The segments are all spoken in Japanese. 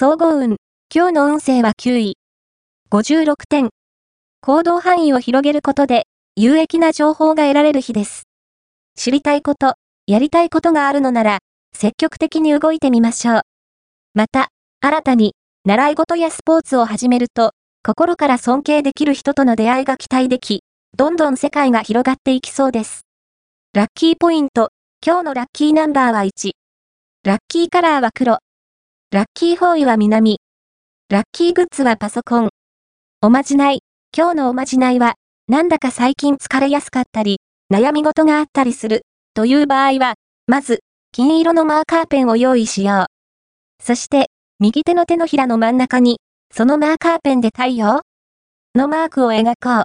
総合運。今日の運勢は9位。56点。行動範囲を広げることで、有益な情報が得られる日です。知りたいこと、やりたいことがあるのなら、積極的に動いてみましょう。また、新たに、習い事やスポーツを始めると、心から尊敬できる人との出会いが期待でき、どんどん世界が広がっていきそうです。ラッキーポイント、今日のラッキーナンバーは1。ラッキーカラーは黒。ラッキーフォーイは南。ラッキーグッズはパソコン。おまじない。今日のおまじないは、なんだか最近疲れやすかったり、悩み事があったりする、という場合は、まず、金色のマーカーペンを用意しよう。そして、右手の手のひらの真ん中に、そのマーカーペンで太陽？のマークを描こう。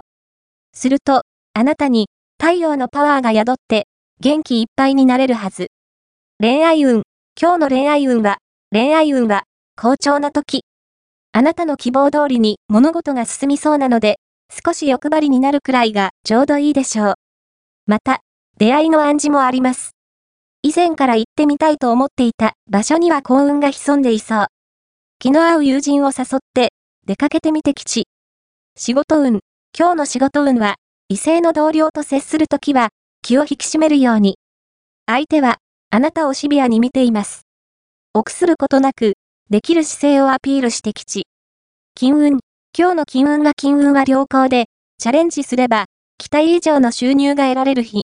すると、あなたに、太陽のパワーが宿って、元気いっぱいになれるはず。恋愛運。今日の恋愛運は、恋愛運は、好調な時。あなたの希望通りに物事が進みそうなので、少し欲張りになるくらいがちょうどいいでしょう。また、出会いの暗示もあります。以前から行ってみたいと思っていた場所には幸運が潜んでいそう。気の合う友人を誘って出かけてみて吉。仕事運。今日の仕事運は、異性の同僚と接するときは気を引き締めるように。相手はあなたをシビアに見ています。臆することなく、できる姿勢をアピールしてきち。金運。今日の金運は金運は良好で、チャレンジすれば、期待以上の収入が得られる日。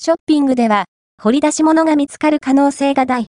ショッピングでは、掘り出し物が見つかる可能性が大。